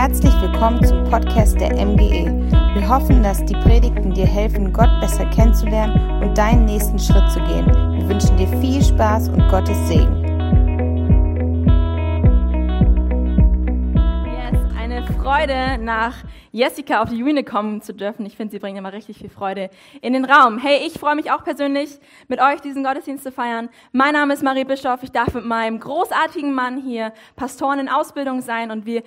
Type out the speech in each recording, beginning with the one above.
Herzlich willkommen zum Podcast der MGE. Wir hoffen, dass die Predigten dir helfen, Gott besser kennenzulernen und deinen nächsten Schritt zu gehen. Wir wünschen dir viel Spaß und Gottes Segen. Yes, eine Freude, nach Jessica auf die Bühne kommen zu dürfen. Ich finde, sie bringt immer richtig viel Freude in den Raum. Hey, ich freue mich auch persönlich, mit euch diesen Gottesdienst zu feiern. Mein Name ist Marie Bischoff. Ich darf mit meinem großartigen Mann hier Pastoren in Ausbildung sein und wir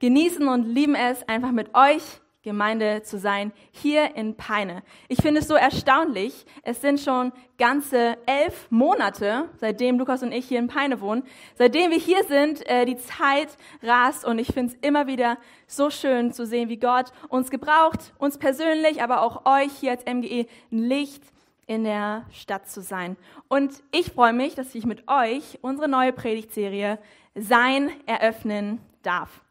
genießen und lieben es, einfach mit euch Gemeinde zu sein, hier in Peine. Ich finde es so erstaunlich. Es sind schon ganze elf Monate, seitdem Lukas und ich hier in Peine wohnen. Seitdem wir hier sind, äh, die Zeit rast und ich finde es immer wieder so schön zu sehen, wie Gott uns gebraucht, uns persönlich, aber auch euch hier als MGE ein Licht in der Stadt zu sein. Und ich freue mich, dass ich mit euch unsere neue Predigtserie Sein eröffnen darf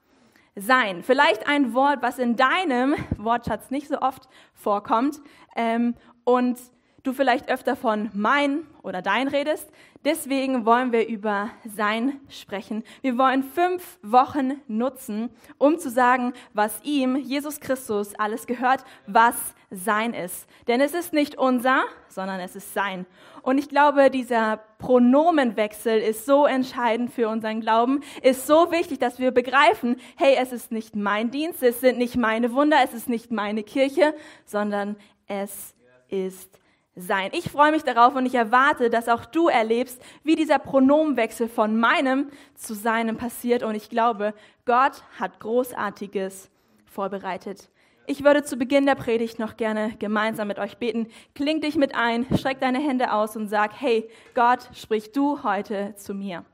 sein. Vielleicht ein Wort, was in deinem Wortschatz nicht so oft vorkommt ähm, und du vielleicht öfter von mein oder dein redest. Deswegen wollen wir über sein sprechen. Wir wollen fünf Wochen nutzen, um zu sagen, was ihm, Jesus Christus, alles gehört, was sein ist. Denn es ist nicht unser, sondern es ist sein. Und ich glaube, dieser Pronomenwechsel ist so entscheidend für unseren Glauben, ist so wichtig, dass wir begreifen, hey, es ist nicht mein Dienst, es sind nicht meine Wunder, es ist nicht meine Kirche, sondern es ist sein. Ich freue mich darauf und ich erwarte, dass auch du erlebst, wie dieser Pronomenwechsel von meinem zu seinem passiert. Und ich glaube, Gott hat Großartiges vorbereitet. Ich würde zu Beginn der Predigt noch gerne gemeinsam mit euch beten. Kling dich mit ein, streck deine Hände aus und sag, hey, Gott, sprich du heute zu mir.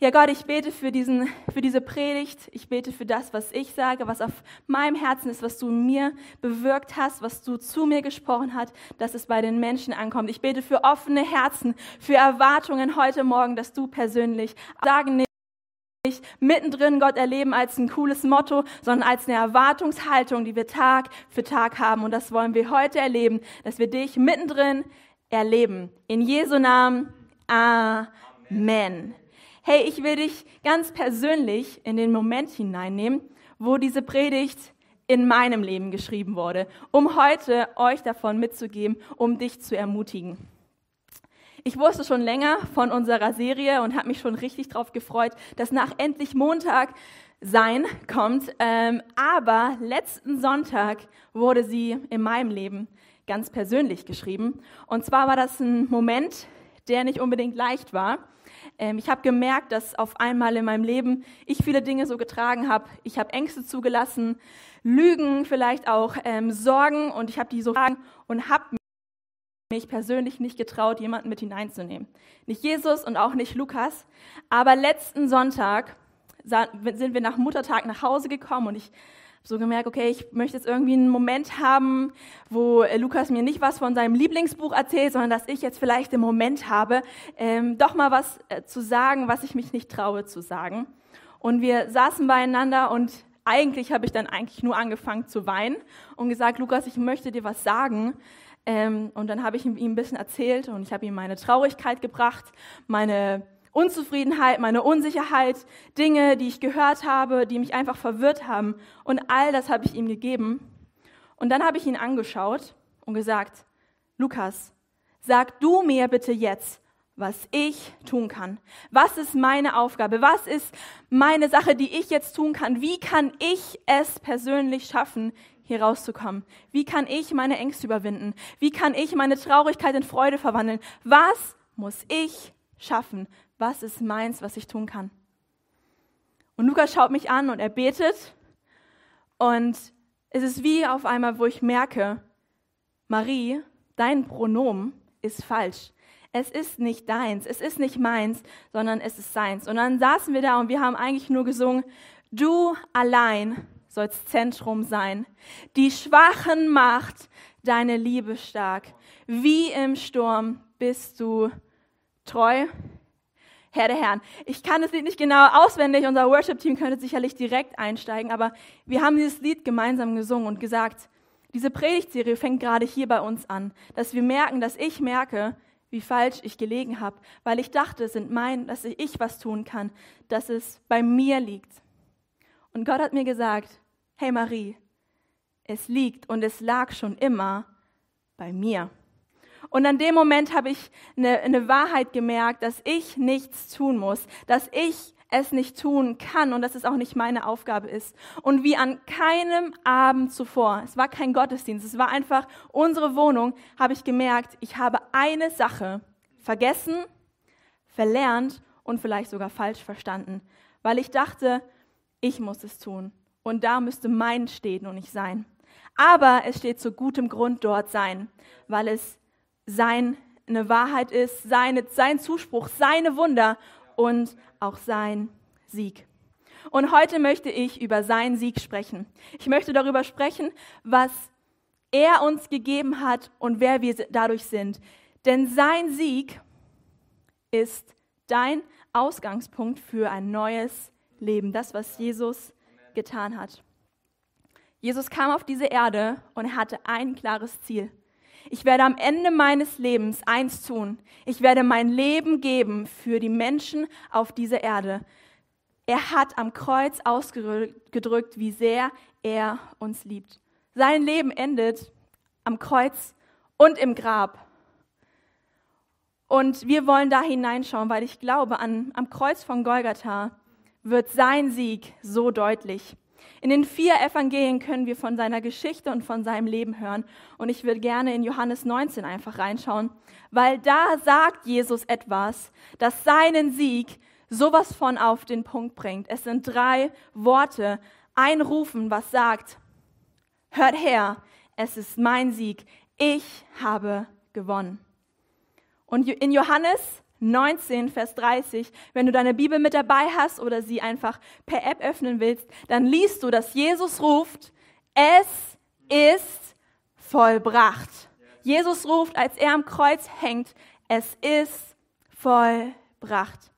Ja, Gott, ich bete für, diesen, für diese Predigt. Ich bete für das, was ich sage, was auf meinem Herzen ist, was du mir bewirkt hast, was du zu mir gesprochen hast, dass es bei den Menschen ankommt. Ich bete für offene Herzen, für Erwartungen heute Morgen, dass du persönlich sagen nicht mittendrin Gott erleben als ein cooles Motto, sondern als eine Erwartungshaltung, die wir Tag für Tag haben. Und das wollen wir heute erleben, dass wir dich mittendrin erleben. In Jesu Namen. Amen hey, ich will dich ganz persönlich in den Moment hineinnehmen, wo diese Predigt in meinem Leben geschrieben wurde, um heute euch davon mitzugeben, um dich zu ermutigen. Ich wusste schon länger von unserer Serie und habe mich schon richtig darauf gefreut, dass nach endlich Montag sein kommt. Ähm, aber letzten Sonntag wurde sie in meinem Leben ganz persönlich geschrieben. Und zwar war das ein Moment, der nicht unbedingt leicht war. Ähm, ich habe gemerkt, dass auf einmal in meinem Leben ich viele Dinge so getragen habe. Ich habe Ängste zugelassen, Lügen, vielleicht auch ähm, Sorgen und ich habe die so getragen und habe mich persönlich nicht getraut, jemanden mit hineinzunehmen. Nicht Jesus und auch nicht Lukas. Aber letzten Sonntag sind wir nach Muttertag nach Hause gekommen und ich so gemerkt, okay, ich möchte jetzt irgendwie einen Moment haben, wo äh, Lukas mir nicht was von seinem Lieblingsbuch erzählt, sondern dass ich jetzt vielleicht den Moment habe, ähm, doch mal was äh, zu sagen, was ich mich nicht traue zu sagen. Und wir saßen beieinander und eigentlich habe ich dann eigentlich nur angefangen zu weinen und gesagt, Lukas, ich möchte dir was sagen. Ähm, und dann habe ich ihm ein bisschen erzählt und ich habe ihm meine Traurigkeit gebracht, meine Unzufriedenheit, meine Unsicherheit, Dinge, die ich gehört habe, die mich einfach verwirrt haben. Und all das habe ich ihm gegeben. Und dann habe ich ihn angeschaut und gesagt, Lukas, sag du mir bitte jetzt, was ich tun kann. Was ist meine Aufgabe? Was ist meine Sache, die ich jetzt tun kann? Wie kann ich es persönlich schaffen, hier rauszukommen? Wie kann ich meine Ängste überwinden? Wie kann ich meine Traurigkeit in Freude verwandeln? Was muss ich schaffen? Was ist meins, was ich tun kann. Und Lukas schaut mich an und er betet. Und es ist wie auf einmal, wo ich merke, Marie, dein Pronomen ist falsch. Es ist nicht deins, es ist nicht meins, sondern es ist seins. Und dann saßen wir da und wir haben eigentlich nur gesungen, du allein sollst Zentrum sein. Die Schwachen macht deine Liebe stark. Wie im Sturm bist du treu, Herr der Herren. Ich kann das Lied nicht genau auswendig, unser Worship-Team könnte sicherlich direkt einsteigen, aber wir haben dieses Lied gemeinsam gesungen und gesagt, diese Predigtserie fängt gerade hier bei uns an, dass wir merken, dass ich merke, wie falsch ich gelegen habe, weil ich dachte, es sind mein, dass ich was tun kann, dass es bei mir liegt. Und Gott hat mir gesagt, hey Marie, es liegt und es lag schon immer bei mir. Und an dem Moment habe ich eine, eine, Wahrheit gemerkt, dass ich nichts tun muss, dass ich es nicht tun kann und dass es auch nicht meine Aufgabe ist. Und wie an keinem Abend zuvor, es war kein Gottesdienst, es war einfach unsere Wohnung, habe ich gemerkt, ich habe eine Sache vergessen, verlernt und vielleicht sogar falsch verstanden, weil ich dachte, ich muss es tun. Und da müsste mein stehen und nicht sein. Aber es steht zu gutem Grund dort sein, weil es seine Wahrheit ist, seine, sein Zuspruch, seine Wunder und auch sein Sieg. Und heute möchte ich über seinen Sieg sprechen. Ich möchte darüber sprechen, was er uns gegeben hat und wer wir dadurch sind. Denn sein Sieg ist dein Ausgangspunkt für ein neues Leben, das, was Jesus getan hat. Jesus kam auf diese Erde und er hatte ein klares Ziel. Ich werde am Ende meines Lebens eins tun. Ich werde mein Leben geben für die Menschen auf dieser Erde. Er hat am Kreuz ausgedrückt, wie sehr er uns liebt. Sein Leben endet am Kreuz und im Grab. Und wir wollen da hineinschauen, weil ich glaube, an, am Kreuz von Golgatha wird sein Sieg so deutlich. In den vier Evangelien können wir von seiner Geschichte und von seinem Leben hören. Und ich würde gerne in Johannes 19 einfach reinschauen, weil da sagt Jesus etwas, das seinen Sieg sowas von auf den Punkt bringt. Es sind drei Worte, ein Rufen, was sagt, hört her, es ist mein Sieg, ich habe gewonnen. Und in Johannes 19, Vers 30, wenn du deine Bibel mit dabei hast oder sie einfach per App öffnen willst, dann liest du, dass Jesus ruft, es ist vollbracht. Jesus ruft, als er am Kreuz hängt, es ist vollbracht.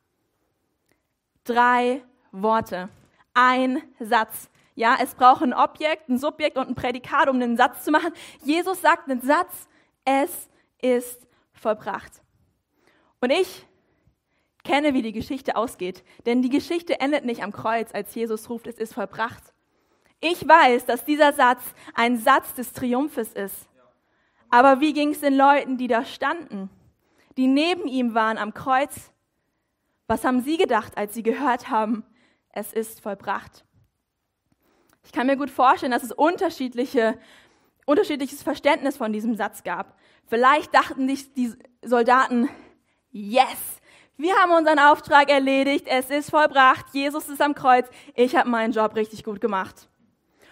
Drei Worte, ein Satz. Ja, es braucht ein Objekt, ein Subjekt und ein Prädikat, um einen Satz zu machen. Jesus sagt einen Satz, es ist vollbracht. Und ich kenne, wie die Geschichte ausgeht, denn die Geschichte endet nicht am Kreuz, als Jesus ruft, es ist vollbracht. Ich weiß, dass dieser Satz ein Satz des Triumphes ist. Aber wie ging es den Leuten, die da standen, die neben ihm waren am Kreuz? Was haben sie gedacht, als sie gehört haben, es ist vollbracht? Ich kann mir gut vorstellen, dass es unterschiedliche, unterschiedliches Verständnis von diesem Satz gab. Vielleicht dachten sich die Soldaten, yes, wir haben unseren Auftrag erledigt, es ist vollbracht, Jesus ist am Kreuz, ich habe meinen Job richtig gut gemacht.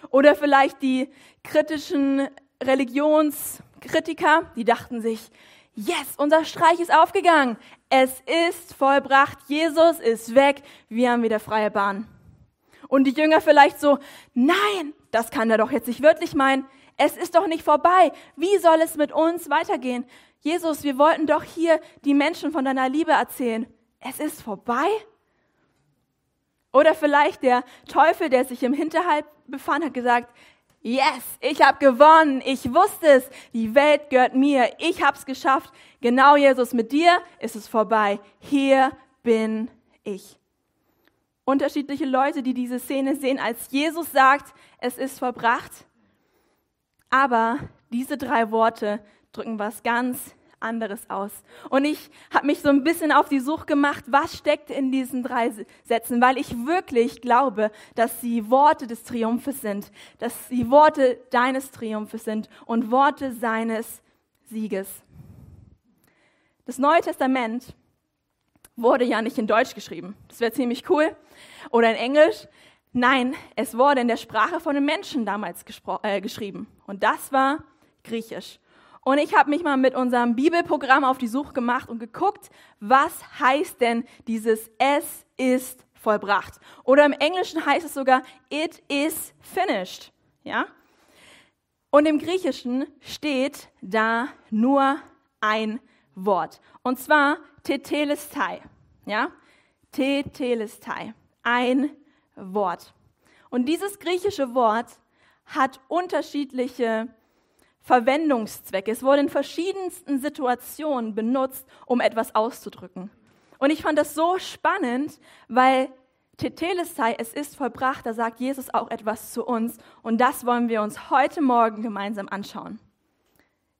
Oder vielleicht die kritischen Religionskritiker, die dachten sich, yes, unser Streich ist aufgegangen, es ist vollbracht, Jesus ist weg, wir haben wieder freie Bahn. Und die Jünger vielleicht so, nein, das kann er doch jetzt nicht wirklich meinen, es ist doch nicht vorbei, wie soll es mit uns weitergehen? Jesus, wir wollten doch hier die Menschen von deiner Liebe erzählen. Es ist vorbei? Oder vielleicht der Teufel, der sich im Hinterhalt befand, hat gesagt, yes, ich habe gewonnen, ich wusste es, die Welt gehört mir, ich habe es geschafft. Genau, Jesus, mit dir ist es vorbei. Hier bin ich. Unterschiedliche Leute, die diese Szene sehen, als Jesus sagt, es ist vollbracht. Aber diese drei Worte drücken was ganz anderes aus. Und ich habe mich so ein bisschen auf die Suche gemacht, was steckt in diesen drei Sätzen, weil ich wirklich glaube, dass sie Worte des Triumphes sind, dass sie Worte deines Triumphes sind und Worte seines Sieges. Das Neue Testament wurde ja nicht in Deutsch geschrieben. Das wäre ziemlich cool. Oder in Englisch. Nein, es wurde in der Sprache von den Menschen damals äh, geschrieben. Und das war Griechisch. Und ich habe mich mal mit unserem Bibelprogramm auf die Suche gemacht und geguckt, was heißt denn dieses Es ist vollbracht. Oder im Englischen heißt es sogar It is finished. Ja? Und im Griechischen steht da nur ein Wort. Und zwar Tetelestai. Ja? Tetelestai. Ein Wort. Und dieses griechische Wort hat unterschiedliche Verwendungszwecke. Es wurde in verschiedensten Situationen benutzt, um etwas auszudrücken. Und ich fand das so spannend, weil Tetelestai, es ist vollbracht, da sagt Jesus auch etwas zu uns und das wollen wir uns heute Morgen gemeinsam anschauen.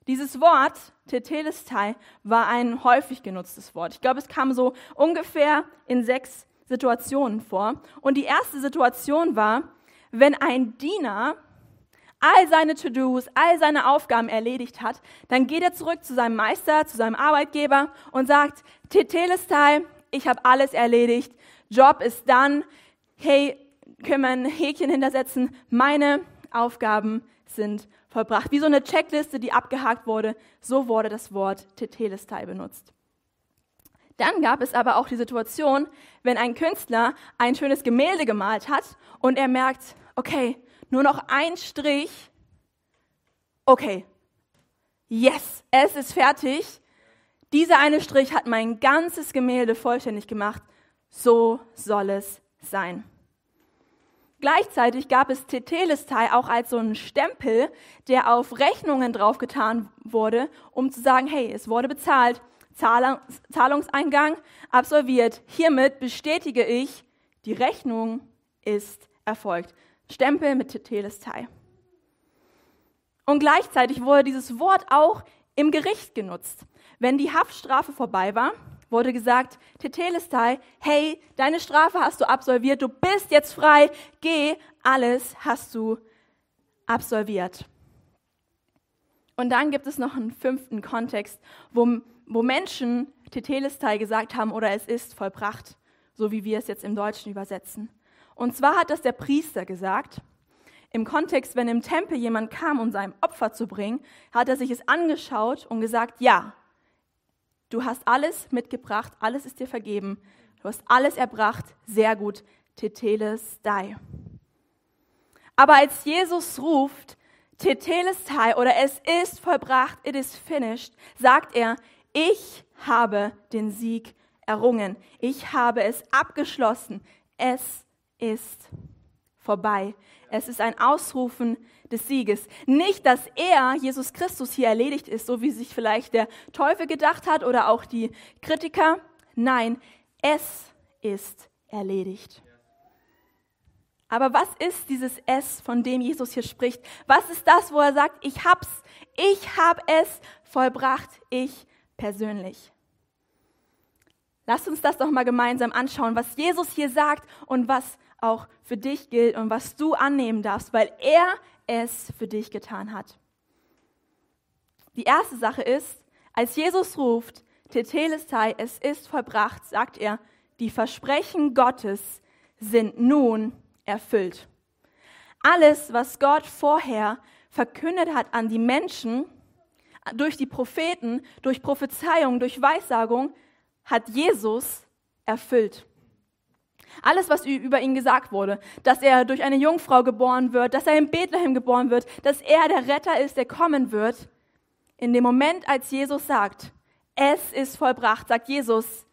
Dieses Wort, Tetelestai, war ein häufig genutztes Wort. Ich glaube, es kam so ungefähr in sechs Situationen vor. Und die erste Situation war, wenn ein Diener all seine To-Dos, all seine Aufgaben erledigt hat, dann geht er zurück zu seinem Meister, zu seinem Arbeitgeber und sagt, Tetelestai, ich habe alles erledigt, Job ist dann, hey, können wir ein Häkchen hintersetzen, meine Aufgaben sind vollbracht. Wie so eine Checkliste, die abgehakt wurde, so wurde das Wort Tetelestai benutzt. Dann gab es aber auch die Situation, wenn ein Künstler ein schönes Gemälde gemalt hat und er merkt, okay, nur noch ein Strich, okay, yes, es ist fertig. Dieser eine Strich hat mein ganzes Gemälde vollständig gemacht. So soll es sein. Gleichzeitig gab es Tetelestai auch als so einen Stempel, der auf Rechnungen draufgetan wurde, um zu sagen, hey, es wurde bezahlt, Zahlungseingang absolviert. Hiermit bestätige ich, die Rechnung ist erfolgt. Stempel mit Tetelestai. Und gleichzeitig wurde dieses Wort auch im Gericht genutzt. Wenn die Haftstrafe vorbei war, wurde gesagt, Tetelestai, hey, deine Strafe hast du absolviert, du bist jetzt frei, geh, alles hast du absolviert. Und dann gibt es noch einen fünften Kontext, wo, wo Menschen Tetelestai gesagt haben oder es ist vollbracht, so wie wir es jetzt im Deutschen übersetzen. Und zwar hat das der Priester gesagt. Im Kontext, wenn im Tempel jemand kam, um sein Opfer zu bringen, hat er sich es angeschaut und gesagt, ja, Du hast alles mitgebracht, alles ist dir vergeben. Du hast alles erbracht, sehr gut. Tetelestai. Aber als Jesus ruft, Tetelestai oder es ist vollbracht, it is finished, sagt er, ich habe den Sieg errungen. Ich habe es abgeschlossen. Es ist vorbei. Es ist ein Ausrufen des Sieges. Nicht, dass er, Jesus Christus, hier erledigt ist, so wie sich vielleicht der Teufel gedacht hat oder auch die Kritiker. Nein, es ist erledigt. Aber was ist dieses Es, von dem Jesus hier spricht? Was ist das, wo er sagt, ich hab's, ich hab es vollbracht, ich persönlich? Lasst uns das doch mal gemeinsam anschauen, was Jesus hier sagt und was auch für dich gilt und was du annehmen darfst, weil er es für dich getan hat. Die erste Sache ist, als Jesus ruft, Tetelestai, es ist vollbracht, sagt er, die Versprechen Gottes sind nun erfüllt. Alles, was Gott vorher verkündet hat an die Menschen, durch die Propheten, durch Prophezeiung, durch Weissagung, hat Jesus erfüllt. Alles, was über ihn gesagt wurde, dass er durch eine Jungfrau geboren wird, dass er in Bethlehem geboren wird, dass er der Retter ist, der kommen wird. In dem Moment, als Jesus sagt, es ist vollbracht, sagt Jesus,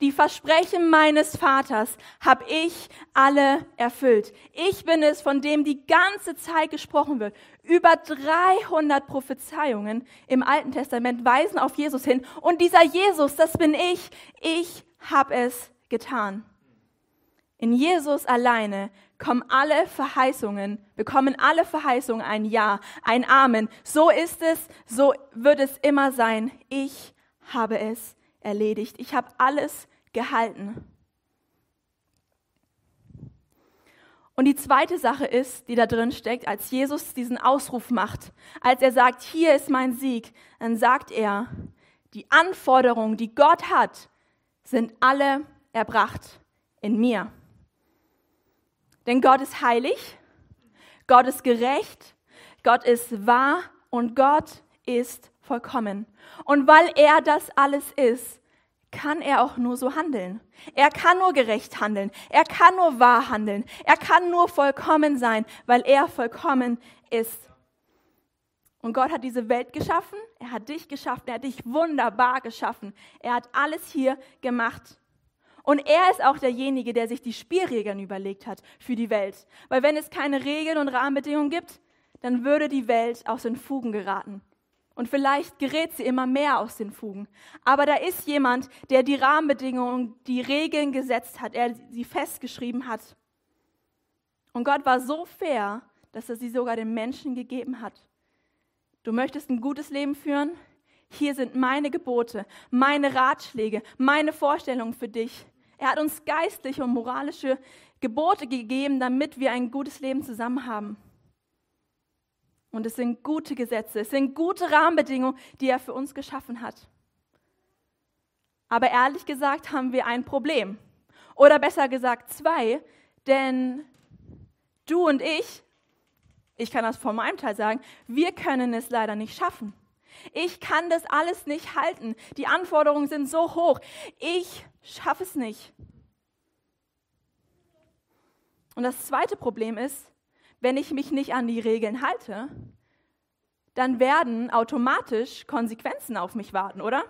die Versprechen meines Vaters habe ich alle erfüllt. Ich bin es, von dem die ganze Zeit gesprochen wird. Über 300 Prophezeiungen im Alten Testament weisen auf Jesus hin. Und dieser Jesus, das bin ich. Ich habe es getan. In Jesus alleine kommen alle Verheißungen, bekommen alle Verheißungen ein Ja, ein Amen. So ist es, so wird es immer sein. Ich habe es erledigt. Ich habe alles gehalten. Und die zweite Sache ist, die da drin steckt, als Jesus diesen Ausruf macht, als er sagt, hier ist mein Sieg, dann sagt er, die Anforderungen, die Gott hat, sind alle erbracht in mir. Denn Gott ist heilig, Gott ist gerecht, Gott ist wahr und Gott ist vollkommen. Und weil er das alles ist, kann er auch nur so handeln. Er kann nur gerecht handeln. Er kann nur wahr handeln. Er kann nur vollkommen sein, weil er vollkommen ist. Und Gott hat diese Welt geschaffen. Er hat dich geschaffen. Er hat dich wunderbar geschaffen. Er hat alles hier gemacht. Und er ist auch derjenige, der sich die Spielregeln überlegt hat für die Welt. Weil wenn es keine Regeln und Rahmenbedingungen gibt, dann würde die Welt aus den Fugen geraten. Und vielleicht gerät sie immer mehr aus den Fugen. Aber da ist jemand, der die Rahmenbedingungen, die Regeln gesetzt hat, er sie festgeschrieben hat. Und Gott war so fair, dass er sie sogar den Menschen gegeben hat. Du möchtest ein gutes Leben führen? Hier sind meine Gebote, meine Ratschläge, meine Vorstellungen für dich. Er hat uns geistliche und moralische Gebote gegeben, damit wir ein gutes Leben zusammen haben. Und es sind gute Gesetze, es sind gute Rahmenbedingungen, die er für uns geschaffen hat. Aber ehrlich gesagt haben wir ein Problem. Oder besser gesagt zwei, denn du und ich, ich kann das von meinem Teil sagen, wir können es leider nicht schaffen. Ich kann das alles nicht halten. Die Anforderungen sind so hoch. Ich schaffe es nicht. Und das zweite Problem ist, wenn ich mich nicht an die Regeln halte, dann werden automatisch Konsequenzen auf mich warten, oder?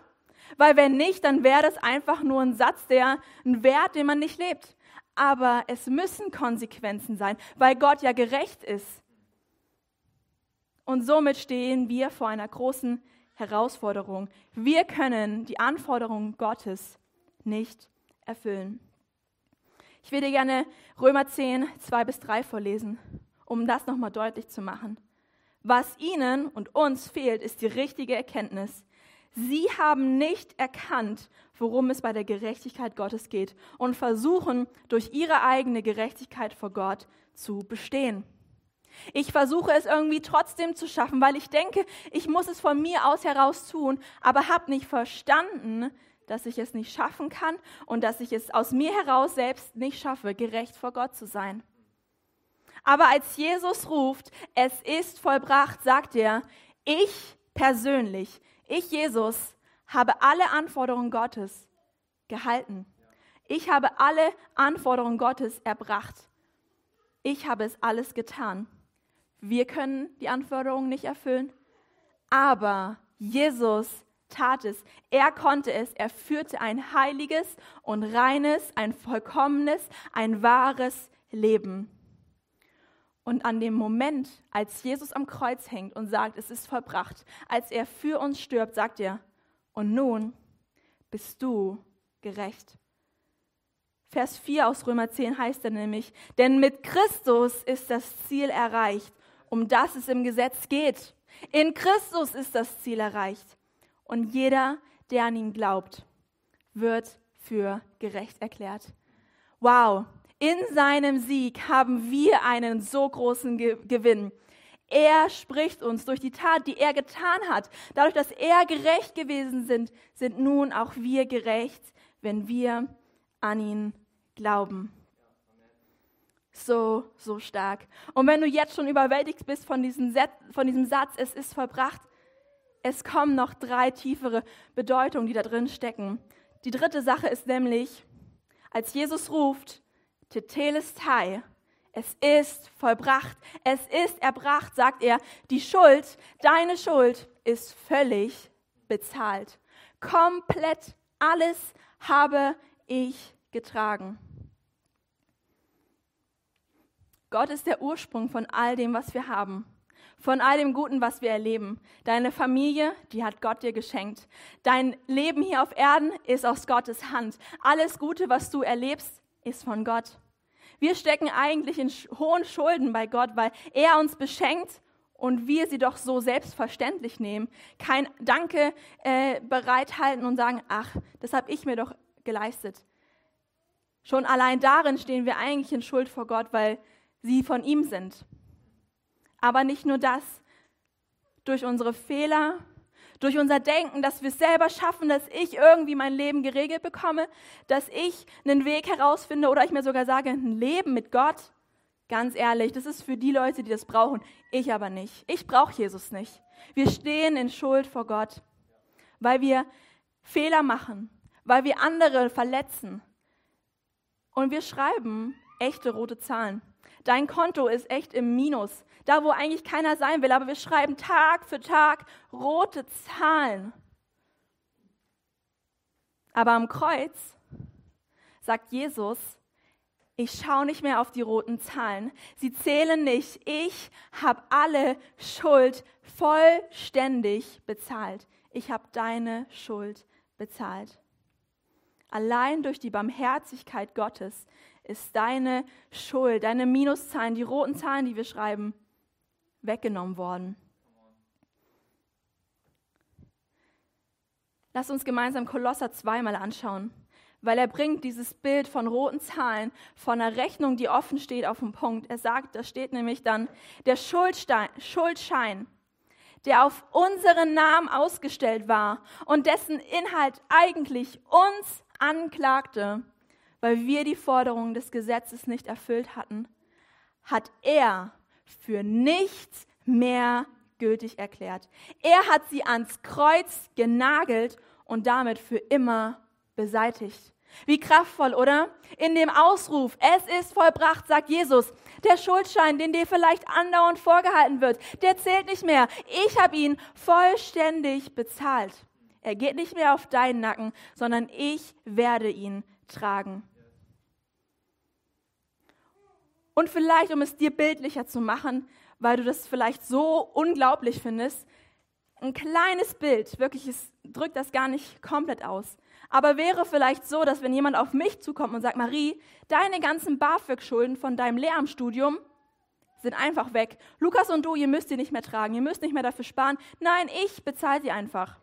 Weil wenn nicht, dann wäre das einfach nur ein Satz, der ein Wert, den man nicht lebt. Aber es müssen Konsequenzen sein, weil Gott ja gerecht ist. Und somit stehen wir vor einer großen Herausforderung. Wir können die Anforderungen Gottes nicht erfüllen. Ich würde gerne Römer 10, 2 bis 3 vorlesen, um das nochmal deutlich zu machen. Was ihnen und uns fehlt, ist die richtige Erkenntnis. Sie haben nicht erkannt, worum es bei der Gerechtigkeit Gottes geht und versuchen durch ihre eigene Gerechtigkeit vor Gott zu bestehen. Ich versuche es irgendwie trotzdem zu schaffen, weil ich denke, ich muss es von mir aus heraus tun, aber habe nicht verstanden, dass ich es nicht schaffen kann und dass ich es aus mir heraus selbst nicht schaffe, gerecht vor Gott zu sein. Aber als Jesus ruft, es ist vollbracht, sagt er, ich persönlich, ich Jesus, habe alle Anforderungen Gottes gehalten. Ich habe alle Anforderungen Gottes erbracht. Ich habe es alles getan. Wir können die Anforderungen nicht erfüllen, aber Jesus tat es. Er konnte es. Er führte ein heiliges und reines, ein vollkommenes, ein wahres Leben. Und an dem Moment, als Jesus am Kreuz hängt und sagt, es ist vollbracht, als er für uns stirbt, sagt er, und nun bist du gerecht. Vers 4 aus Römer 10 heißt er nämlich, denn mit Christus ist das Ziel erreicht um das es im Gesetz geht. In Christus ist das Ziel erreicht. Und jeder, der an ihn glaubt, wird für gerecht erklärt. Wow, in seinem Sieg haben wir einen so großen Ge Gewinn. Er spricht uns durch die Tat, die er getan hat. Dadurch, dass er gerecht gewesen sind, sind nun auch wir gerecht, wenn wir an ihn glauben so, so stark. Und wenn du jetzt schon überwältigt bist von diesem, Set, von diesem Satz, es ist vollbracht, es kommen noch drei tiefere Bedeutungen, die da drin stecken. Die dritte Sache ist nämlich, als Jesus ruft, Tetelestai, es ist vollbracht, es ist erbracht, sagt er, die Schuld, deine Schuld ist völlig bezahlt. Komplett alles habe ich getragen. Gott ist der Ursprung von all dem, was wir haben. Von all dem Guten, was wir erleben. Deine Familie, die hat Gott dir geschenkt. Dein Leben hier auf Erden ist aus Gottes Hand. Alles Gute, was du erlebst, ist von Gott. Wir stecken eigentlich in hohen Schulden bei Gott, weil er uns beschenkt und wir sie doch so selbstverständlich nehmen. Kein Danke äh, bereithalten und sagen, ach, das habe ich mir doch geleistet. Schon allein darin stehen wir eigentlich in Schuld vor Gott, weil sie von ihm sind. Aber nicht nur das. Durch unsere Fehler, durch unser Denken, dass wir es selber schaffen, dass ich irgendwie mein Leben geregelt bekomme, dass ich einen Weg herausfinde oder ich mir sogar sage, ein Leben mit Gott. Ganz ehrlich, das ist für die Leute, die das brauchen. Ich aber nicht. Ich brauche Jesus nicht. Wir stehen in Schuld vor Gott, weil wir Fehler machen, weil wir andere verletzen. Und wir schreiben echte rote Zahlen. Dein Konto ist echt im Minus, da wo eigentlich keiner sein will, aber wir schreiben Tag für Tag rote Zahlen. Aber am Kreuz sagt Jesus, ich schaue nicht mehr auf die roten Zahlen. Sie zählen nicht. Ich habe alle Schuld vollständig bezahlt. Ich habe deine Schuld bezahlt. Allein durch die Barmherzigkeit Gottes ist deine Schuld, deine Minuszahlen, die roten Zahlen, die wir schreiben, weggenommen worden. Lass uns gemeinsam Kolosser zweimal anschauen weil er bringt dieses Bild von roten Zahlen, von einer Rechnung, die offen steht, auf den Punkt. Er sagt, da steht nämlich dann, der Schuldstein, Schuldschein, der auf unseren Namen ausgestellt war und dessen Inhalt eigentlich uns anklagte, weil wir die Forderungen des Gesetzes nicht erfüllt hatten, hat er für nichts mehr gültig erklärt. Er hat sie ans Kreuz genagelt und damit für immer beseitigt. Wie kraftvoll, oder? In dem Ausruf, es ist vollbracht, sagt Jesus, der Schuldschein, den dir vielleicht andauernd vorgehalten wird, der zählt nicht mehr. Ich habe ihn vollständig bezahlt. Er geht nicht mehr auf deinen Nacken, sondern ich werde ihn tragen. Und vielleicht, um es dir bildlicher zu machen, weil du das vielleicht so unglaublich findest, ein kleines Bild, wirklich, es drückt das gar nicht komplett aus. Aber wäre vielleicht so, dass wenn jemand auf mich zukommt und sagt, Marie, deine ganzen BAföG-Schulden von deinem Lehramtsstudium sind einfach weg. Lukas und du, ihr müsst sie nicht mehr tragen, ihr müsst nicht mehr dafür sparen. Nein, ich bezahle sie einfach.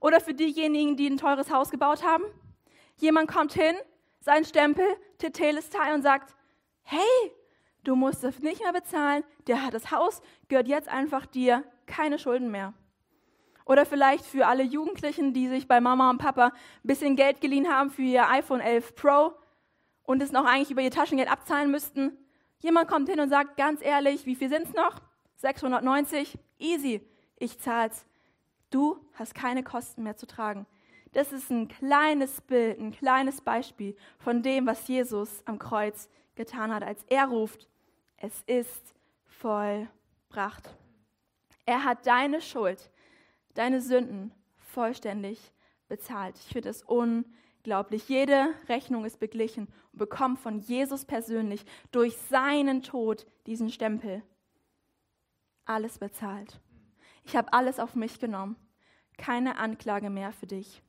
Oder für diejenigen, die ein teures Haus gebaut haben. Jemand kommt hin, sein Stempel, Tetelestai und sagt, hey, du musst das nicht mehr bezahlen, der hat das Haus, gehört jetzt einfach dir, keine Schulden mehr. Oder vielleicht für alle Jugendlichen, die sich bei Mama und Papa ein bisschen Geld geliehen haben für ihr iPhone 11 Pro und es noch eigentlich über ihr Taschengeld abzahlen müssten. Jemand kommt hin und sagt, ganz ehrlich, wie viel sind es noch? 690? Easy, ich zahl's. Du hast keine Kosten mehr zu tragen. Das ist ein kleines Bild, ein kleines Beispiel von dem, was Jesus am Kreuz getan hat, als er ruft, es ist vollbracht. Er hat deine Schuld deine Sünden vollständig bezahlt. Ich finde es unglaublich. Jede Rechnung ist beglichen und bekommt von Jesus persönlich durch seinen Tod diesen Stempel. Alles bezahlt. Ich habe alles auf mich genommen. Keine Anklage mehr für dich.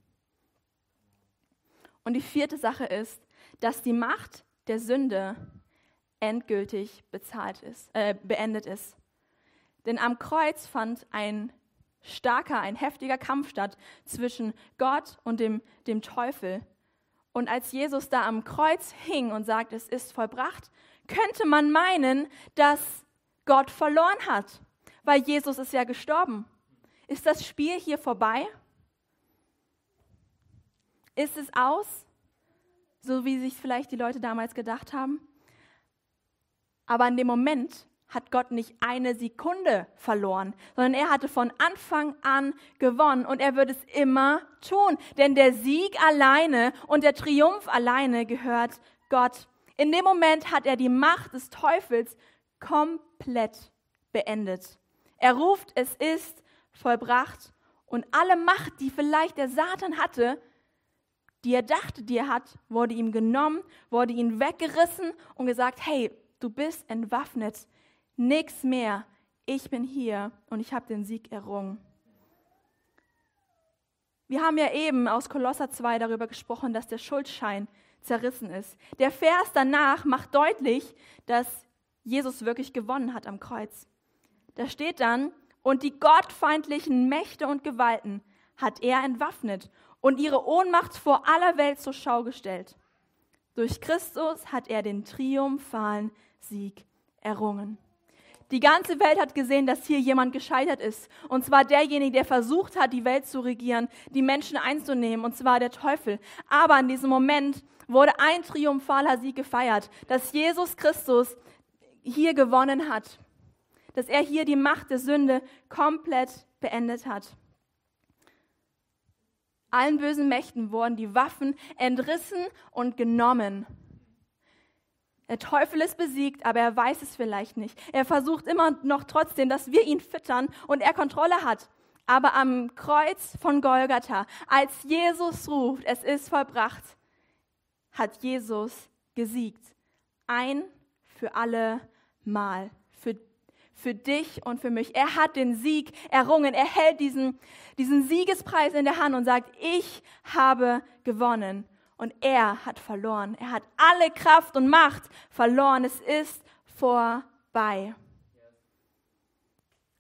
Und die vierte Sache ist, dass die Macht der Sünde endgültig bezahlt ist, äh, beendet ist. Denn am Kreuz fand ein starker, ein heftiger Kampf statt zwischen Gott und dem, dem Teufel. Und als Jesus da am Kreuz hing und sagt, es ist vollbracht, könnte man meinen, dass Gott verloren hat, weil Jesus ist ja gestorben. Ist das Spiel hier vorbei? Ist es aus, so wie sich vielleicht die Leute damals gedacht haben? Aber in dem Moment hat Gott nicht eine Sekunde verloren, sondern er hatte von Anfang an gewonnen und er wird es immer tun. Denn der Sieg alleine und der Triumph alleine gehört Gott. In dem Moment hat er die Macht des Teufels komplett beendet. Er ruft, es ist vollbracht und alle Macht, die vielleicht der Satan hatte, die er dachte, die er hat, wurde ihm genommen, wurde ihm weggerissen und gesagt, hey, du bist entwaffnet Nichts mehr. Ich bin hier und ich habe den Sieg errungen. Wir haben ja eben aus Kolosser 2 darüber gesprochen, dass der Schuldschein zerrissen ist. Der Vers danach macht deutlich, dass Jesus wirklich gewonnen hat am Kreuz. Da steht dann, und die gottfeindlichen Mächte und Gewalten hat er entwaffnet und ihre Ohnmacht vor aller Welt zur Schau gestellt. Durch Christus hat er den triumphalen Sieg errungen. Die ganze Welt hat gesehen, dass hier jemand gescheitert ist. Und zwar derjenige, der versucht hat, die Welt zu regieren, die Menschen einzunehmen, und zwar der Teufel. Aber in diesem Moment wurde ein triumphaler Sieg gefeiert, dass Jesus Christus hier gewonnen hat. Dass er hier die Macht der Sünde komplett beendet hat. Allen bösen Mächten wurden die Waffen entrissen und genommen. Der Teufel ist besiegt, aber er weiß es vielleicht nicht. Er versucht immer noch trotzdem, dass wir ihn füttern und er Kontrolle hat. Aber am Kreuz von Golgatha, als Jesus ruft, es ist vollbracht, hat Jesus gesiegt. ein für alle Mal. Für, für dich und für mich. Er hat den Sieg errungen. Er hält diesen, diesen Siegespreis in der Hand und sagt, ich habe gewonnen. Und er hat verloren. Er hat alle Kraft und Macht verloren. Es ist vorbei.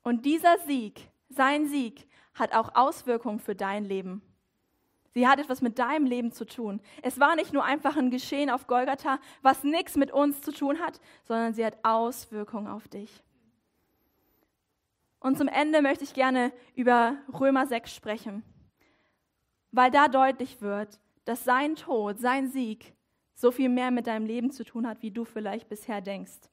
Und dieser Sieg, sein Sieg, hat auch Auswirkungen für dein Leben. Sie hat etwas mit deinem Leben zu tun. Es war nicht nur einfach ein Geschehen auf Golgatha, was nichts mit uns zu tun hat, sondern sie hat Auswirkungen auf dich. Und zum Ende möchte ich gerne über Römer 6 sprechen, weil da deutlich wird, dass sein Tod, sein Sieg so viel mehr mit deinem Leben zu tun hat, wie du vielleicht bisher denkst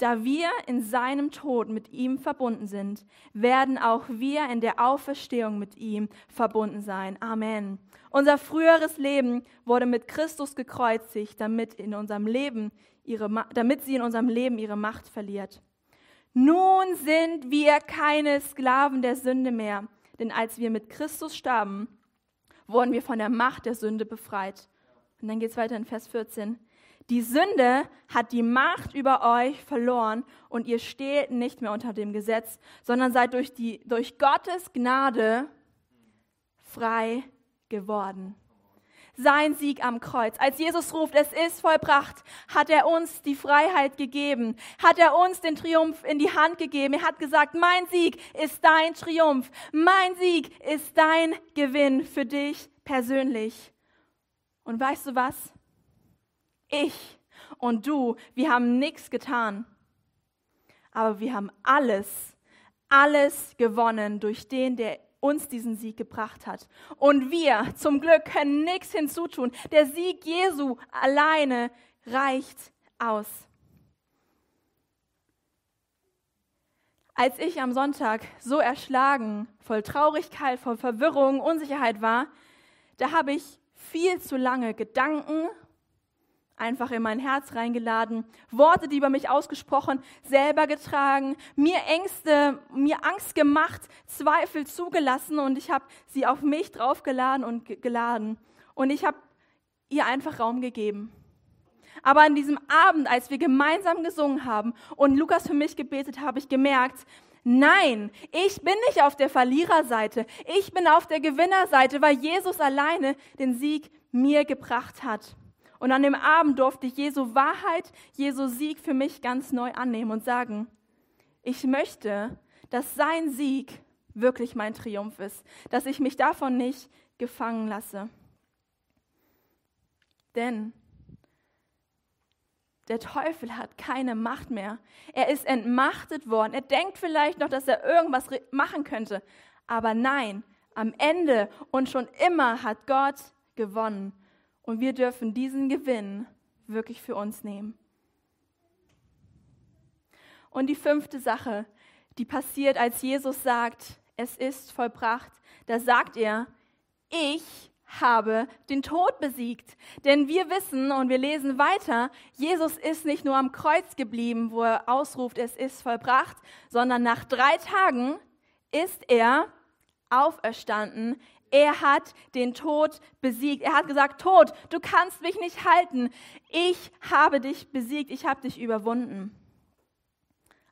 da wir in seinem Tod mit ihm verbunden sind, werden auch wir in der Auferstehung mit ihm verbunden sein. Amen. Unser früheres Leben wurde mit Christus gekreuzigt, damit, in unserem Leben ihre, damit sie in unserem Leben ihre Macht verliert. Nun sind wir keine Sklaven der Sünde mehr, denn als wir mit Christus starben, wurden wir von der Macht der Sünde befreit. Und dann geht es weiter in Vers 14. Die Sünde hat die Macht über euch verloren und ihr steht nicht mehr unter dem Gesetz, sondern seid durch, die, durch Gottes Gnade frei geworden. Sein Sieg am Kreuz. Als Jesus ruft, es ist vollbracht, hat er uns die Freiheit gegeben, hat er uns den Triumph in die Hand gegeben. Er hat gesagt, mein Sieg ist dein Triumph, mein Sieg ist dein Gewinn für dich persönlich. Und weißt du was? ich und du, wir haben nichts getan. Aber wir haben alles, alles gewonnen durch den, der uns diesen Sieg gebracht hat. Und wir zum Glück können nichts hinzutun. Der Sieg Jesu alleine reicht aus. Als ich am Sonntag so erschlagen, voll Traurigkeit, voll Verwirrung, Unsicherheit war, da habe ich viel zu lange Gedanken einfach in mein Herz reingeladen, Worte, die über mich ausgesprochen, selber getragen, mir Ängste, mir Angst gemacht, Zweifel zugelassen und ich habe sie auf mich draufgeladen und geladen. Und ich habe ihr einfach Raum gegeben. Aber an diesem Abend, als wir gemeinsam gesungen haben und Lukas für mich gebetet, habe ich gemerkt, Nein, ich bin nicht auf der Verliererseite. Ich bin auf der Gewinnerseite, weil Jesus alleine den Sieg mir gebracht hat. Und an dem Abend durfte ich Jesu Wahrheit, Jesu Sieg für mich ganz neu annehmen und sagen, ich möchte, dass sein Sieg wirklich mein Triumph ist, dass ich mich davon nicht gefangen lasse. Denn der Teufel hat keine Macht mehr. Er ist entmachtet worden. Er denkt vielleicht noch, dass er irgendwas machen könnte. Aber nein, am Ende und schon immer hat Gott gewonnen. Und wir dürfen diesen Gewinn wirklich für uns nehmen. Und die fünfte Sache, die passiert, als Jesus sagt, es ist vollbracht, da sagt er, ich habe den Tod besiegt. Denn wir wissen und wir lesen weiter, Jesus ist nicht nur am Kreuz geblieben, wo er ausruft, es ist vollbracht, sondern nach drei Tagen ist er auferstanden. Er hat den Tod besiegt. Er hat gesagt, Tod, du kannst mich nicht halten. Ich habe dich besiegt, ich habe dich überwunden.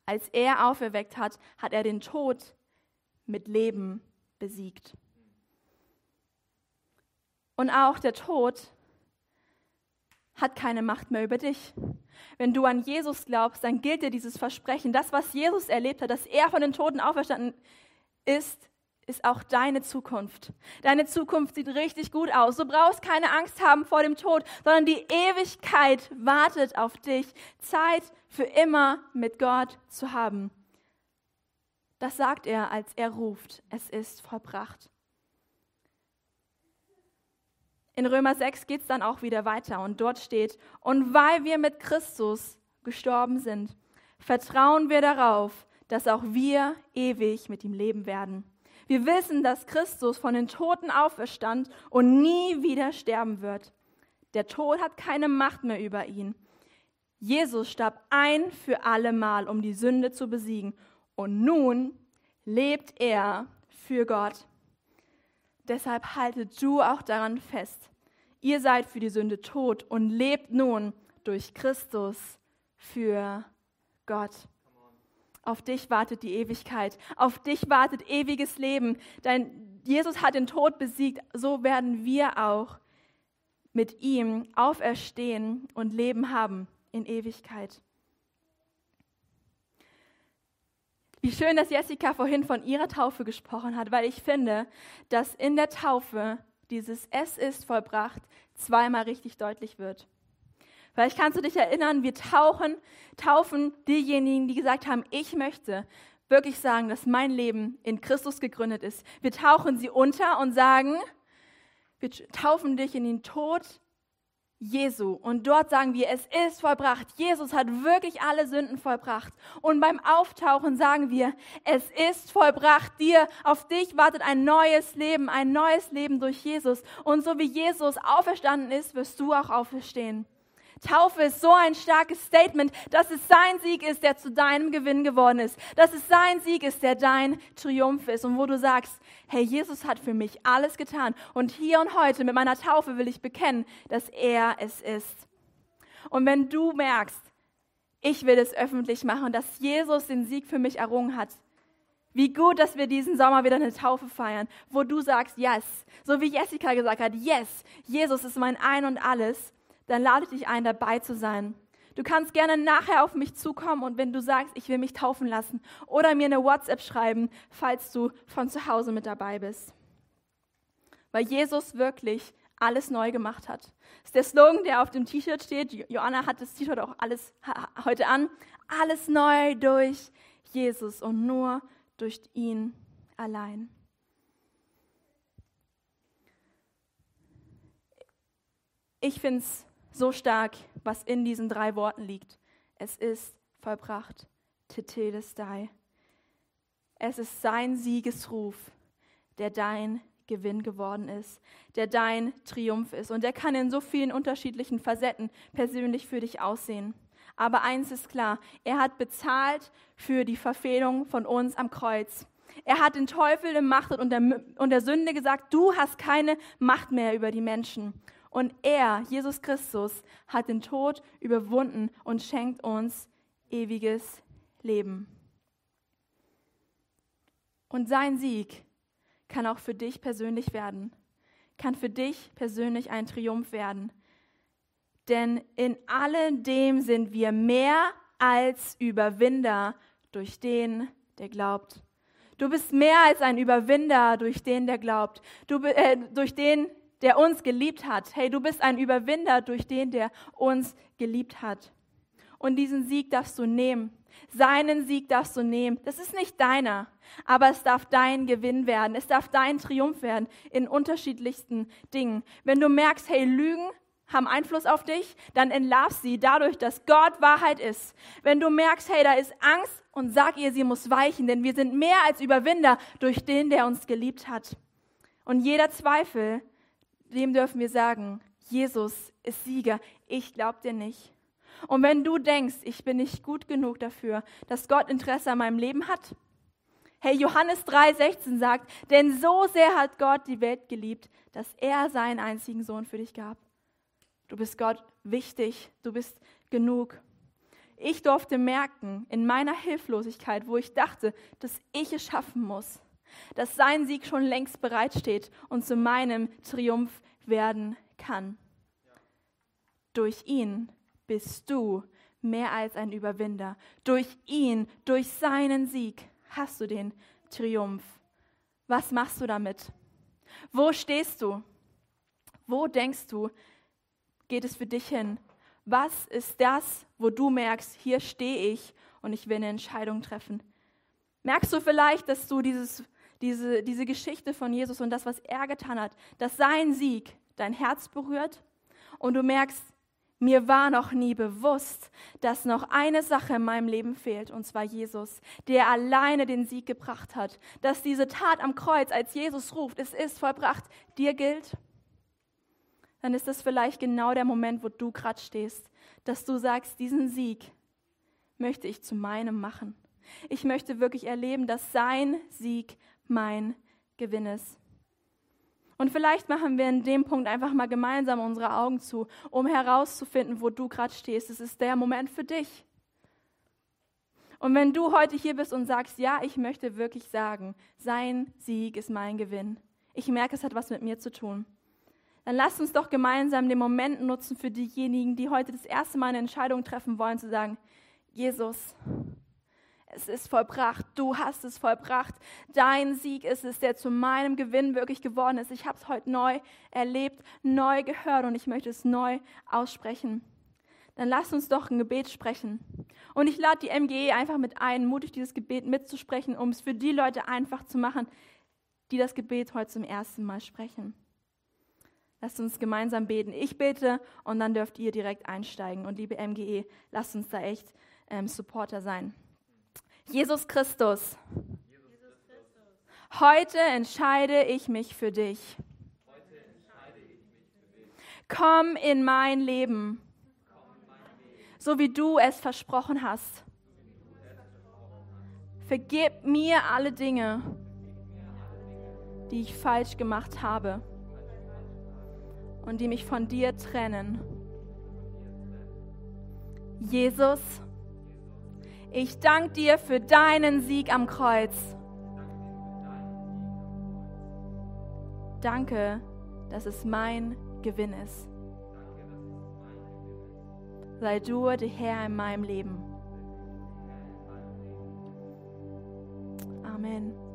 Als er auferweckt hat, hat er den Tod mit Leben besiegt. Und auch der Tod hat keine Macht mehr über dich. Wenn du an Jesus glaubst, dann gilt dir dieses Versprechen, das, was Jesus erlebt hat, dass er von den Toten auferstanden ist, ist auch deine Zukunft. Deine Zukunft sieht richtig gut aus. Du brauchst keine Angst haben vor dem Tod, sondern die Ewigkeit wartet auf dich. Zeit für immer mit Gott zu haben. Das sagt er, als er ruft, es ist vollbracht. In Römer 6 geht es dann auch wieder weiter und dort steht, und weil wir mit Christus gestorben sind, vertrauen wir darauf, dass auch wir ewig mit ihm leben werden. Wir wissen, dass Christus von den Toten auferstand und nie wieder sterben wird. Der Tod hat keine Macht mehr über ihn. Jesus starb ein für alle Mal, um die Sünde zu besiegen. Und nun lebt er für Gott. Deshalb halte du auch daran fest. Ihr seid für die Sünde tot und lebt nun durch Christus für Gott. Auf dich wartet die Ewigkeit. Auf dich wartet ewiges Leben. Dein Jesus hat den Tod besiegt. So werden wir auch mit ihm auferstehen und Leben haben in Ewigkeit. Wie schön, dass Jessica vorhin von ihrer Taufe gesprochen hat, weil ich finde, dass in der Taufe dieses Es ist vollbracht zweimal richtig deutlich wird. Vielleicht kannst du dich erinnern, wir tauchen, taufen diejenigen, die gesagt haben, ich möchte wirklich sagen, dass mein Leben in Christus gegründet ist. Wir tauchen sie unter und sagen, wir taufen dich in den Tod Jesu. Und dort sagen wir, es ist vollbracht. Jesus hat wirklich alle Sünden vollbracht. Und beim Auftauchen sagen wir, es ist vollbracht. Dir, auf dich wartet ein neues Leben, ein neues Leben durch Jesus. Und so wie Jesus auferstanden ist, wirst du auch auferstehen. Taufe ist so ein starkes Statement, dass es sein Sieg ist, der zu deinem Gewinn geworden ist. Dass es sein Sieg ist, der dein Triumph ist. Und wo du sagst, hey, Jesus hat für mich alles getan. Und hier und heute mit meiner Taufe will ich bekennen, dass er es ist. Und wenn du merkst, ich will es öffentlich machen, dass Jesus den Sieg für mich errungen hat, wie gut, dass wir diesen Sommer wieder eine Taufe feiern, wo du sagst, yes, so wie Jessica gesagt hat, yes, Jesus ist mein Ein und alles dann lade ich dich ein, dabei zu sein. Du kannst gerne nachher auf mich zukommen und wenn du sagst, ich will mich taufen lassen oder mir eine WhatsApp schreiben, falls du von zu Hause mit dabei bist. Weil Jesus wirklich alles neu gemacht hat. Das ist der Slogan, der auf dem T-Shirt steht. Joanna hat das T-Shirt auch alles heute an. Alles neu durch Jesus und nur durch ihn allein. Ich finde es so stark, was in diesen drei Worten liegt. Es ist vollbracht. Tetelestai. Es ist sein Siegesruf, der dein Gewinn geworden ist, der dein Triumph ist. Und der kann in so vielen unterschiedlichen Facetten persönlich für dich aussehen. Aber eins ist klar, er hat bezahlt für die Verfehlung von uns am Kreuz. Er hat den Teufel, dem Macht und der, und der Sünde gesagt, du hast keine Macht mehr über die Menschen. Und er, Jesus Christus, hat den Tod überwunden und schenkt uns ewiges Leben. Und sein Sieg kann auch für dich persönlich werden, kann für dich persönlich ein Triumph werden. Denn in alledem sind wir mehr als Überwinder durch den, der glaubt. Du bist mehr als ein Überwinder durch den, der glaubt. Du, äh, durch den, der uns geliebt hat. Hey, du bist ein Überwinder durch den, der uns geliebt hat. Und diesen Sieg darfst du nehmen. Seinen Sieg darfst du nehmen. Das ist nicht deiner, aber es darf dein Gewinn werden. Es darf dein Triumph werden in unterschiedlichsten Dingen. Wenn du merkst, hey, Lügen haben Einfluss auf dich, dann entlarv sie dadurch, dass Gott Wahrheit ist. Wenn du merkst, hey, da ist Angst und sag ihr, sie muss weichen, denn wir sind mehr als Überwinder durch den, der uns geliebt hat. Und jeder Zweifel dem dürfen wir sagen, Jesus ist Sieger, ich glaube dir nicht. Und wenn du denkst, ich bin nicht gut genug dafür, dass Gott Interesse an meinem Leben hat, hey, Johannes 3,16 sagt, denn so sehr hat Gott die Welt geliebt, dass er seinen einzigen Sohn für dich gab. Du bist Gott wichtig, du bist genug. Ich durfte merken in meiner Hilflosigkeit, wo ich dachte, dass ich es schaffen muss, dass sein Sieg schon längst bereitsteht und zu meinem Triumph werden kann. Durch ihn bist du mehr als ein Überwinder. Durch ihn, durch seinen Sieg hast du den Triumph. Was machst du damit? Wo stehst du? Wo denkst du, geht es für dich hin? Was ist das, wo du merkst, hier stehe ich und ich will eine Entscheidung treffen? Merkst du vielleicht, dass du dieses diese, diese Geschichte von Jesus und das, was er getan hat, dass sein Sieg dein Herz berührt und du merkst, mir war noch nie bewusst, dass noch eine Sache in meinem Leben fehlt, und zwar Jesus, der alleine den Sieg gebracht hat. Dass diese Tat am Kreuz, als Jesus ruft, es ist vollbracht, dir gilt. Dann ist das vielleicht genau der Moment, wo du gerade stehst, dass du sagst, diesen Sieg möchte ich zu meinem machen. Ich möchte wirklich erleben, dass sein Sieg mein Gewinn ist. Und vielleicht machen wir in dem Punkt einfach mal gemeinsam unsere Augen zu, um herauszufinden, wo du gerade stehst. Es ist der Moment für dich. Und wenn du heute hier bist und sagst, ja, ich möchte wirklich sagen, sein Sieg ist mein Gewinn. Ich merke, es hat was mit mir zu tun. Dann lass uns doch gemeinsam den Moment nutzen für diejenigen, die heute das erste Mal eine Entscheidung treffen wollen, zu sagen, Jesus, es ist vollbracht, du hast es vollbracht, dein Sieg ist es, der zu meinem Gewinn wirklich geworden ist. Ich habe es heute neu erlebt, neu gehört und ich möchte es neu aussprechen. Dann lass uns doch ein Gebet sprechen. Und ich lade die MGE einfach mit ein, mutig dieses Gebet mitzusprechen, um es für die Leute einfach zu machen, die das Gebet heute zum ersten Mal sprechen. Lasst uns gemeinsam beten. Ich bete und dann dürft ihr direkt einsteigen. Und liebe MGE, lasst uns da echt ähm, Supporter sein. Jesus Christus, heute entscheide ich mich für dich. Komm in mein Leben, so wie du es versprochen hast. Vergib mir alle Dinge, die ich falsch gemacht habe und die mich von dir trennen. Jesus, ich danke dir für deinen Sieg am Kreuz. Danke, dass es mein Gewinn ist. Sei du der Herr in meinem Leben. Amen.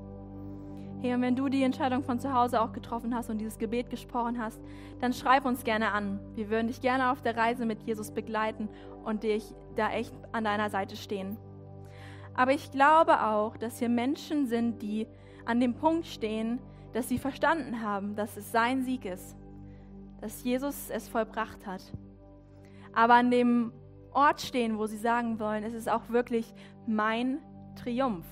Hey, und wenn du die Entscheidung von zu Hause auch getroffen hast und dieses Gebet gesprochen hast, dann schreib uns gerne an. Wir würden dich gerne auf der Reise mit Jesus begleiten und dich da echt an deiner Seite stehen. Aber ich glaube auch, dass hier Menschen sind, die an dem Punkt stehen, dass sie verstanden haben, dass es sein Sieg ist, dass Jesus es vollbracht hat. Aber an dem Ort stehen, wo sie sagen wollen, es ist auch wirklich mein Triumph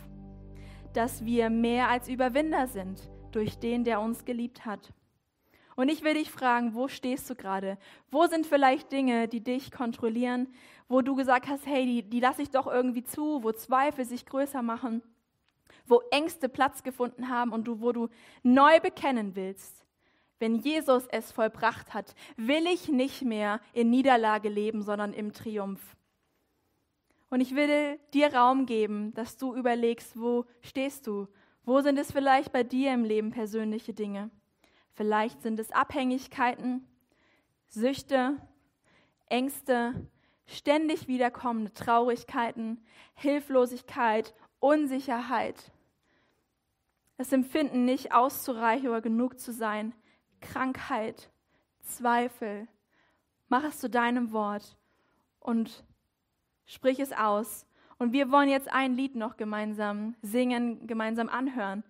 dass wir mehr als Überwinder sind durch den, der uns geliebt hat. Und ich will dich fragen, wo stehst du gerade? Wo sind vielleicht Dinge, die dich kontrollieren, wo du gesagt hast, hey, die, die lasse ich doch irgendwie zu, wo Zweifel sich größer machen, wo Ängste Platz gefunden haben und du, wo du neu bekennen willst, wenn Jesus es vollbracht hat, will ich nicht mehr in Niederlage leben, sondern im Triumph. Und ich will dir Raum geben, dass du überlegst, wo stehst du? Wo sind es vielleicht bei dir im Leben persönliche Dinge? Vielleicht sind es Abhängigkeiten, Süchte, Ängste, ständig wiederkommende Traurigkeiten, Hilflosigkeit, Unsicherheit. Das Empfinden, nicht auszureichen oder genug zu sein, Krankheit, Zweifel. Mach es zu deinem Wort und Sprich es aus. Und wir wollen jetzt ein Lied noch gemeinsam singen, gemeinsam anhören.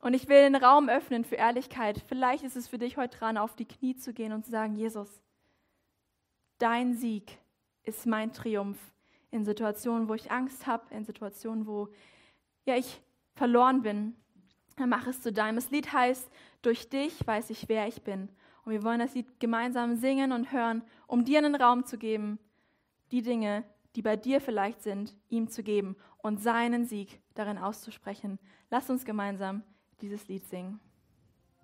Und ich will den Raum öffnen für Ehrlichkeit. Vielleicht ist es für dich heute dran, auf die Knie zu gehen und zu sagen, Jesus, dein Sieg ist mein Triumph in Situationen, wo ich Angst habe, in Situationen, wo ja, ich verloren bin. Dann mach es zu deinem. Das Lied heißt, durch dich weiß ich, wer ich bin. Und wir wollen das Lied gemeinsam singen und hören, um dir einen Raum zu geben, die Dinge, die bei dir vielleicht sind, ihm zu geben und seinen Sieg darin auszusprechen. Lass uns gemeinsam dieses Lied singen.